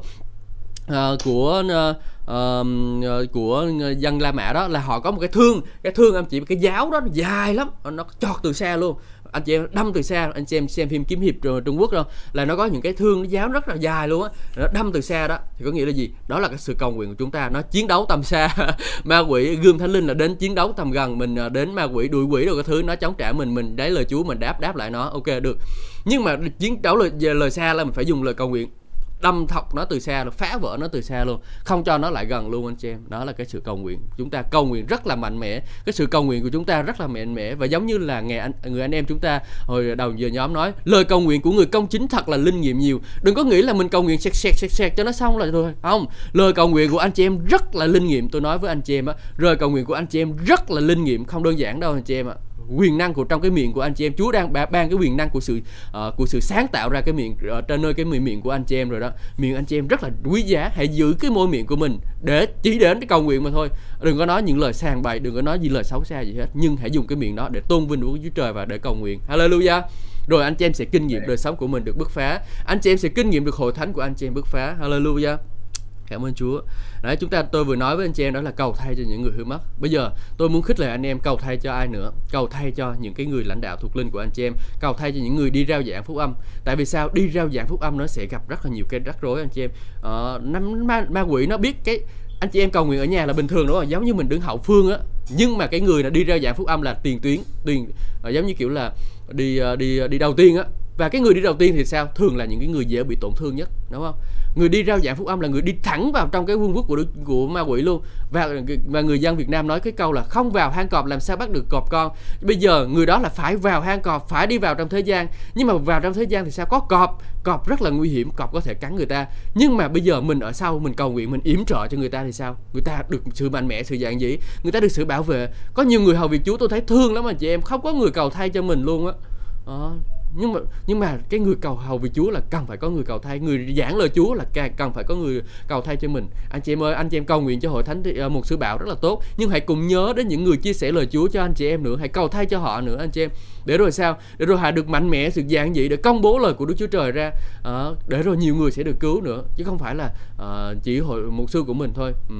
uh, của uh, uh, của ờ, dân La Mã đó là họ có một cái thương. Cái thương anh chị cái giáo đó nó dài lắm. Ờ, nó chọt từ xa luôn. Anh chị em đâm từ xa anh chị em xem phim kiếm hiệp Trung Quốc đâu là nó có những cái thương nó giáo rất là dài luôn á. Nó đâm từ xa đó thì có nghĩa là gì? Đó là cái sự cầu nguyện của chúng ta nó chiến đấu tầm xa. Ma quỷ gươm thánh linh là đến chiến đấu tầm gần mình đến ma quỷ đuổi quỷ rồi cái thứ nó chống trả mình mình đấy lời Chúa mình đáp đáp lại nó. Ok được. Nhưng mà chiến đấu lời lời xa là mình phải dùng lời cầu nguyện đâm thọc nó từ xa phá vỡ nó từ xa luôn. Không cho nó lại gần luôn anh chị em. Đó là cái sự cầu nguyện. Chúng ta cầu nguyện rất là mạnh mẽ. Cái sự cầu nguyện của chúng ta rất là mạnh mẽ. Và giống như là nghe anh, người anh em chúng ta hồi đầu giờ nhóm nói, lời cầu nguyện của người công chính thật là linh nghiệm nhiều. Đừng có nghĩ là mình cầu nguyện sẹt sẹt sẹt sẹt cho nó xong là thôi. Không, lời cầu nguyện của anh chị em rất là linh nghiệm. Tôi nói với anh chị em á, lời cầu nguyện của anh chị em rất là linh nghiệm, không đơn giản đâu anh chị em ạ quyền năng của trong cái miệng của anh chị em. Chúa đang ban cái quyền năng của sự uh, của sự sáng tạo ra cái miệng uh, trên nơi cái miệng miệng của anh chị em rồi đó. Miệng anh chị em rất là quý giá. Hãy giữ cái môi miệng của mình để chỉ đến cái cầu nguyện mà thôi. Đừng có nói những lời sàng bậy đừng có nói gì lời xấu xa gì hết. Nhưng hãy dùng cái miệng đó để tôn vinh của Chúa Trời và để cầu nguyện. Hallelujah. Rồi anh chị em sẽ kinh nghiệm đời sống của mình được bứt phá. Anh chị em sẽ kinh nghiệm được hội thánh của anh chị em bứt phá. Hallelujah. Cảm ơn Chúa. Đấy chúng ta tôi vừa nói với anh chị em đó là cầu thay cho những người hư mất. Bây giờ tôi muốn khích lệ anh em cầu thay cho ai nữa? Cầu thay cho những cái người lãnh đạo thuộc linh của anh chị em, cầu thay cho những người đi rao giảng phúc âm. Tại vì sao? Đi rao giảng phúc âm nó sẽ gặp rất là nhiều cái rắc rối anh chị em. Ờ, ma, ma quỷ nó biết cái anh chị em cầu nguyện ở nhà là bình thường đúng không? Giống như mình đứng hậu phương á. Nhưng mà cái người là đi rao giảng phúc âm là tiền tuyến, tiền ờ, giống như kiểu là đi ờ, đi ờ, đi đầu tiên á và cái người đi đầu tiên thì sao? Thường là những cái người dễ bị tổn thương nhất, đúng không? Người đi rao giảng phúc âm là người đi thẳng vào trong cái vương quốc của của ma quỷ luôn. Và và người dân Việt Nam nói cái câu là không vào hang cọp làm sao bắt được cọp con. Bây giờ người đó là phải vào hang cọp, phải đi vào trong thế gian. Nhưng mà vào trong thế gian thì sao? Có cọp. Cọp rất là nguy hiểm, cọp có thể cắn người ta. Nhưng mà bây giờ mình ở sau, mình cầu nguyện, mình yểm trợ cho người ta thì sao? Người ta được sự mạnh mẽ, sự dạng dĩ. Người ta được sự bảo vệ. Có nhiều người hầu việc chúa tôi thấy thương lắm mà chị em. Không có người cầu thay cho mình luôn á nhưng mà nhưng mà cái người cầu hầu vì Chúa là cần phải có người cầu thay. Người giảng lời Chúa là càng cần phải có người cầu thay cho mình. Anh chị em ơi, anh chị em cầu nguyện cho hội thánh ờ, một sứ bảo rất là tốt. Nhưng hãy cùng nhớ đến những người chia sẻ lời Chúa cho anh chị em nữa. Hãy cầu thay cho họ nữa, anh chị em. Để rồi sao? Để rồi họ được mạnh mẽ, sự giảng dị để công bố lời của Đức Chúa Trời ra. Ờ, để rồi nhiều người sẽ được cứu nữa. Chứ không phải là ờ, chỉ hội một sư của mình thôi. Ừ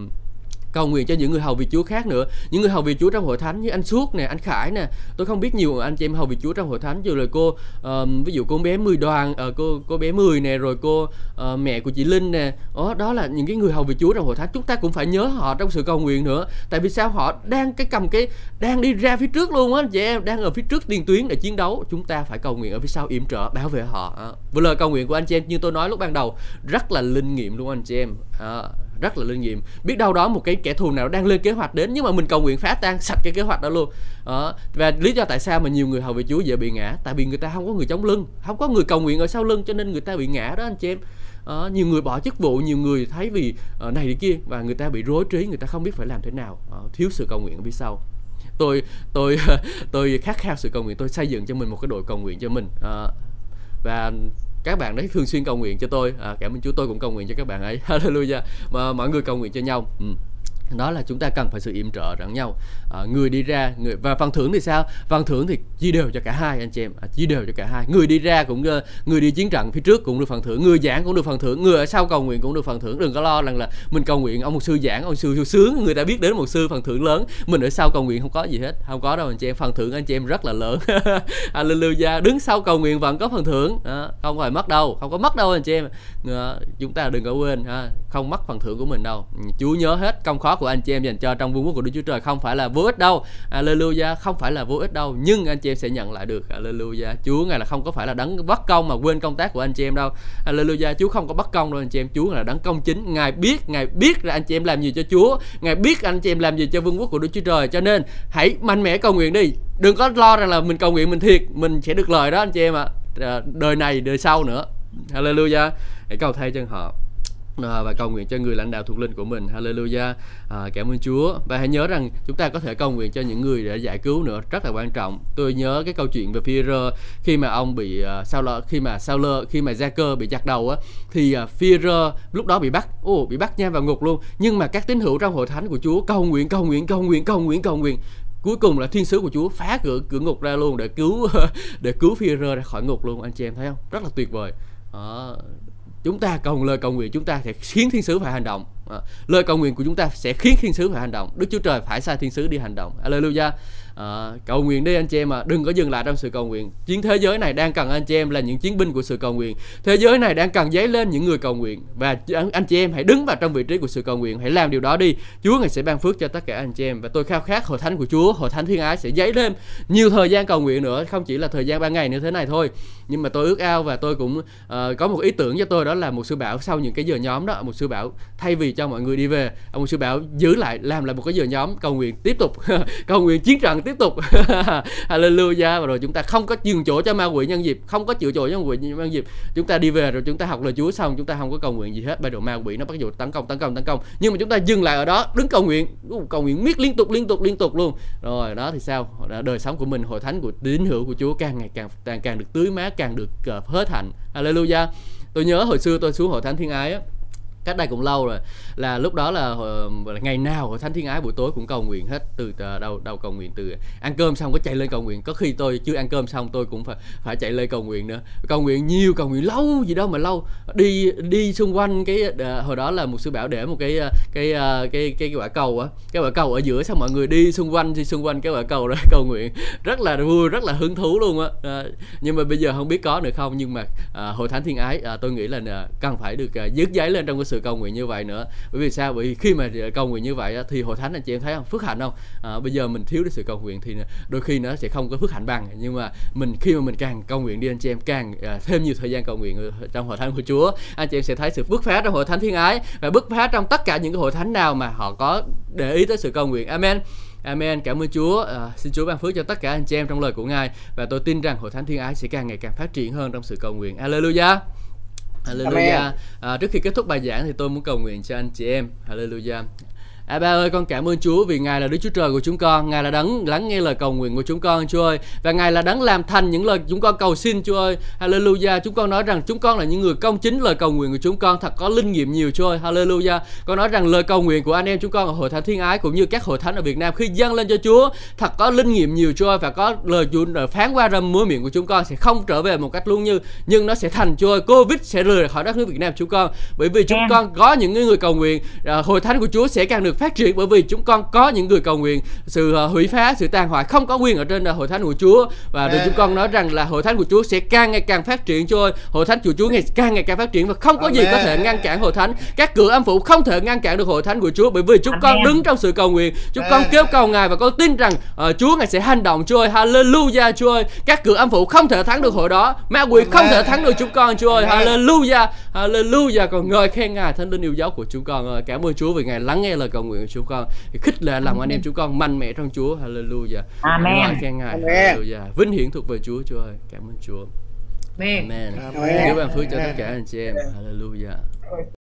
cầu nguyện cho những người hầu vị Chúa khác nữa. Những người hầu vị Chúa trong hội thánh như anh Suốt nè anh Khải nè. Tôi không biết nhiều anh chị em hầu vị Chúa trong hội thánh. Dù rồi cô uh, ví dụ cô bé mười đoàn uh, cô cô bé mười nè rồi cô uh, mẹ của chị Linh nè. Đó, đó là những cái người hầu vị Chúa trong hội thánh. Chúng ta cũng phải nhớ họ trong sự cầu nguyện nữa. Tại vì sao? Họ đang cái cầm cái đang đi ra phía trước luôn á. Anh chị em đang ở phía trước tiền tuyến để chiến đấu. Chúng ta phải cầu nguyện ở phía sau yểm trợ bảo vệ họ. Uh, vừa lời cầu nguyện của anh chị em như tôi nói lúc ban đầu rất là linh nghiệm luôn anh chị em. Uh, rất là linh nghiệm biết đâu đó một cái kẻ thù nào đang lên kế hoạch đến nhưng mà mình cầu nguyện phá tan sạch cái kế hoạch đó luôn. Đó. và lý do tại sao mà nhiều người hầu về Chúa dễ bị ngã? Tại vì người ta không có người chống lưng không có người cầu nguyện ở sau lưng cho nên người ta bị ngã đó anh chị em. Đó. nhiều người bỏ chức vụ nhiều người thấy vì uh, này thì kia và người ta bị rối trí người ta không biết phải làm thế nào. Uh, thiếu sự cầu nguyện ở phía sau. Tôi tôi tôi khát khao sự cầu nguyện tôi xây dựng cho mình một cái đội cầu nguyện cho mình. Uh, và các bạn đấy thường xuyên cầu nguyện cho tôi. À, cảm ơn Chúa tôi cũng cầu nguyện cho các bạn ấy. Hallelujah. Mà mọi người cầu nguyện cho nhau. Ừ đó là chúng ta cần phải sự yểm trợ lẫn nhau. À, người đi ra người và phần thưởng thì sao? Phần thưởng thì chia đều cho cả hai anh chị em. À, chia đều cho cả hai. Người đi ra cũng ờ, người đi chiến trận phía trước cũng được phần thưởng người giảng cũng được phần thưởng người ở sau cầu nguyện cũng được phần thưởng. Đừng có lo rằng là mình cầu nguyện ông một sư giảng ông sư sướng người ta biết đến một sư phần thưởng lớn. Mình ở sau cầu nguyện không có gì hết không có đâu anh chị em. Phần thưởng anh chị em rất là lớn. Hallelujah. Đứng sau cầu nguyện vẫn có phần thưởng. À, không phải mất đâu không có mất đâu anh chị em. À, chúng ta đừng có quên ha không mất phần thưởng của mình đâu. Ừ, Chúa nhớ hết công khó của anh chị em dành cho trong vương quốc của Đức Chúa Trời không phải là vô ích đâu. Alleluia, không phải là vô ích đâu, nhưng anh chị em sẽ nhận lại được. Alleluia. Chúa ngài là không có phải là đấng bất công mà quên công tác của anh chị em đâu. Alleluia, Chúa không có bất công đâu anh chị em. Chúa là đấng công chính. Ngài biết, ngài biết là anh chị em làm gì cho Chúa, ngài biết anh chị em làm gì cho vương quốc của Đức Chúa Trời. Cho nên hãy mạnh mẽ cầu nguyện đi. Đừng có lo rằng là mình cầu nguyện mình thiệt, mình sẽ được lời đó anh chị em ạ. À. Đời này, đời sau nữa. Hallelujah. Hãy cầu thay cho họ và cầu nguyện cho người lãnh đạo thuộc linh của mình. Hallelujah. À, cảm ơn Chúa. Và hãy nhớ rằng chúng ta có thể cầu nguyện cho những người để giải cứu nữa rất là quan trọng. Tôi nhớ cái câu chuyện về Peter khi mà ông bị uh, sao lơ khi mà sao lơ khi mà gia cơ bị chặt đầu á thì à, uh, Peter lúc đó bị bắt. Ô bị bắt nha vào ngục luôn. Nhưng mà các tín hữu trong hội thánh của Chúa cầu nguyện cầu nguyện cầu nguyện cầu nguyện cầu nguyện. Cuối cùng là thiên sứ của Chúa phá cửa cửa ngục ra luôn để cứu để cứu Peter ra khỏi ngục luôn. Anh chị em thấy không? Rất là tuyệt vời. Đó, chúng ta cầu lời cầu nguyện chúng ta sẽ khiến thiên sứ phải hành động. À, lời cầu nguyện của chúng ta sẽ khiến thiên sứ phải hành động. Đức chúa trời phải sai thiên sứ đi hành động. Alleluia à, cầu nguyện đi anh chị em à đừng có dừng lại trong sự cầu nguyện. Chiến thế giới này đang cần anh chị em là những chiến binh của sự cầu nguyện. Thế giới này đang cần dấy lên những người cầu nguyện. Và anh chị em hãy đứng vào trong vị trí của sự cầu nguyện. Hãy làm điều đó đi. Chúa ngài sẽ ban phước cho tất cả anh chị em. Và tôi khao khát hội thánh của Chúa hội thánh thiên ái sẽ dấy lên nhiều thời gian cầu nguyện nữa. Không chỉ là thời gian ban ngày như thế này thôi. Nhưng mà tôi ước ao và tôi cũng uh, có một ý tưởng cho tôi đó là một sư bảo sau những cái giờ nhóm đó. Một sư bảo thay vì cho mọi người đi về ông sư bảo giữ lại làm lại một cái giờ nhóm cầu nguyện tiếp tục. Cầu nguyện chiến trận tiếp tục. Hallelujah. Và rồi chúng ta không có nhường chỗ cho ma quỷ nhân dịp. Không có chịu chỗ cho ma quỷ nhân dịp. Chúng ta đi về rồi chúng ta học lời Chúa xong, chúng ta không có cầu nguyện gì hết. Bây giờ ma quỷ nó bắt đầu tấn công tấn công tấn công. Nhưng mà chúng ta dừng lại ở đó, đứng cầu nguyện. Cầu nguyện miết liên tục liên tục liên tục luôn. Rồi, đó thì sao? Đời sống của mình, hội thánh của, tín hữu của Chúa càng ngày càng càng càng được tưới mát, càng được ờ, hết hạnh. Hallelujah. Tôi nhớ hồi xưa tôi xuống hội thánh thiên ái á cách đây cũng lâu rồi. Là lúc đó là, ờ, là ngày nào hội thánh thiên ái buổi tối cũng cầu nguyện hết từ ờ, đầu đầu cầu nguyện từ ăn cơm xong có chạy lên cầu nguyện. Có khi tôi chưa ăn cơm xong tôi cũng phải phải chạy lên cầu nguyện nữa. Cầu nguyện nhiều cầu nguyện lâu gì đâu mà lâu. Đi đi xung quanh cái ờ, hồi đó là một sư bảo để một cái cái, cái cái cái quả cầu á. Cái quả cầu ở giữa xong mọi người đi xung quanh đi xung quanh cái quả cầu đó cầu nguyện. Rất là vui rất là hứng thú luôn á. À, nhưng mà bây giờ không biết có nữa không nhưng mà à, hội thánh thiên ái à, tôi nghĩ là cần phải được dứt giấy lên trong cái sự cầu nguyện như vậy nữa bởi vì sao bởi vì khi mà cầu nguyện như vậy thì hội thánh anh chị em thấy không phước hạnh không à, bây giờ mình thiếu đi sự cầu nguyện thì đôi khi nó sẽ không có phước hạnh bằng nhưng mà mình khi mà mình càng cầu nguyện đi anh chị em càng à, thêm nhiều thời gian cầu nguyện trong hội thánh của Chúa anh chị em sẽ thấy sự bứt phá trong hội thánh thiên ái và bứt phá trong tất cả những cái hội thánh nào mà họ có để ý tới sự cầu nguyện amen Amen. Cảm ơn Chúa. À, xin Chúa ban phước cho tất cả anh chị em trong lời của Ngài và tôi tin rằng hội thánh thiên ái sẽ càng ngày càng phát triển hơn trong sự cầu nguyện. Alleluia. Hallelujah. À, trước khi kết thúc bài giảng thì tôi muốn cầu nguyện cho anh chị em. Hallelujah. À ba ơi con cảm ơn Chúa vì Ngài là Đức Chúa Trời của chúng con. Ngài là đấng lắng nghe lời cầu nguyện của chúng con Chúa ơi. Và Ngài là đấng làm thành những lời chúng con cầu xin Chúa ơi. Hallelujah. Chúng con nói rằng chúng con là những người công chính lời cầu nguyện của chúng con. Thật có linh nghiệm nhiều Chúa ơi. Hallelujah. Con nói rằng lời cầu nguyện của anh em chúng con ở hội thánh thiên ái Cũng như các hội thánh ở Việt Nam khi dâng lên cho Chúa Thật có linh nghiệm nhiều Chúa ơi. Và có lời Chúa phán qua râm múa miệng của chúng con Sẽ không trở về một cách luôn như Nhưng nó sẽ thành Chúa ơi. Covid sẽ rời khỏi đất nước Việt Nam chúng con. Bởi vì chúng con có những người cầu nguyện à, Hội thánh của Chúa sẽ càng được phát triển bởi vì chúng con có những người cầu nguyện. Sự uh, hủy phá sự tàn hoại không có quyền ở trên uh, hội thánh của Chúa. Và rồi chúng con nói rằng là hội thánh của Chúa sẽ càng ngày càng phát triển cho hội thánh của Chúa ngày càng ngày càng phát triển và không có gì có thể ngăn cản hội thánh. Các cửa âm phủ không thể ngăn cản được hội thánh của Chúa bởi vì chúng con đứng trong sự cầu nguyện. Chúng con kêu cầu ngài và con tin rằng uh, Chúa ngài sẽ hành động Chúa ơi. Hallelujah Chúa ơi. Các cửa âm phủ không thể thắng được hội đó. Ma quỷ không thể thắng được chúng con Chúa ơi. Hallelujah. Hallelujah. Còn ngợi khen ngài thánh linh yêu dấu của chúng con ơi cảm ơn Chúa vì ngài lắng nghe lời cầu nguyện của chúng con. Thì khích lệ lòng anh em chúng con mạnh mẽ trong Chúa. Hallelujah. Amen. Ngợi khen ngài. Hallelujah. Vinh hiển thuộc về Chúa Chúa ơi. Cảm ơn Chúa. Amen. Amen. Chúa ban phước cho tất cả anh chị em. Hallelujah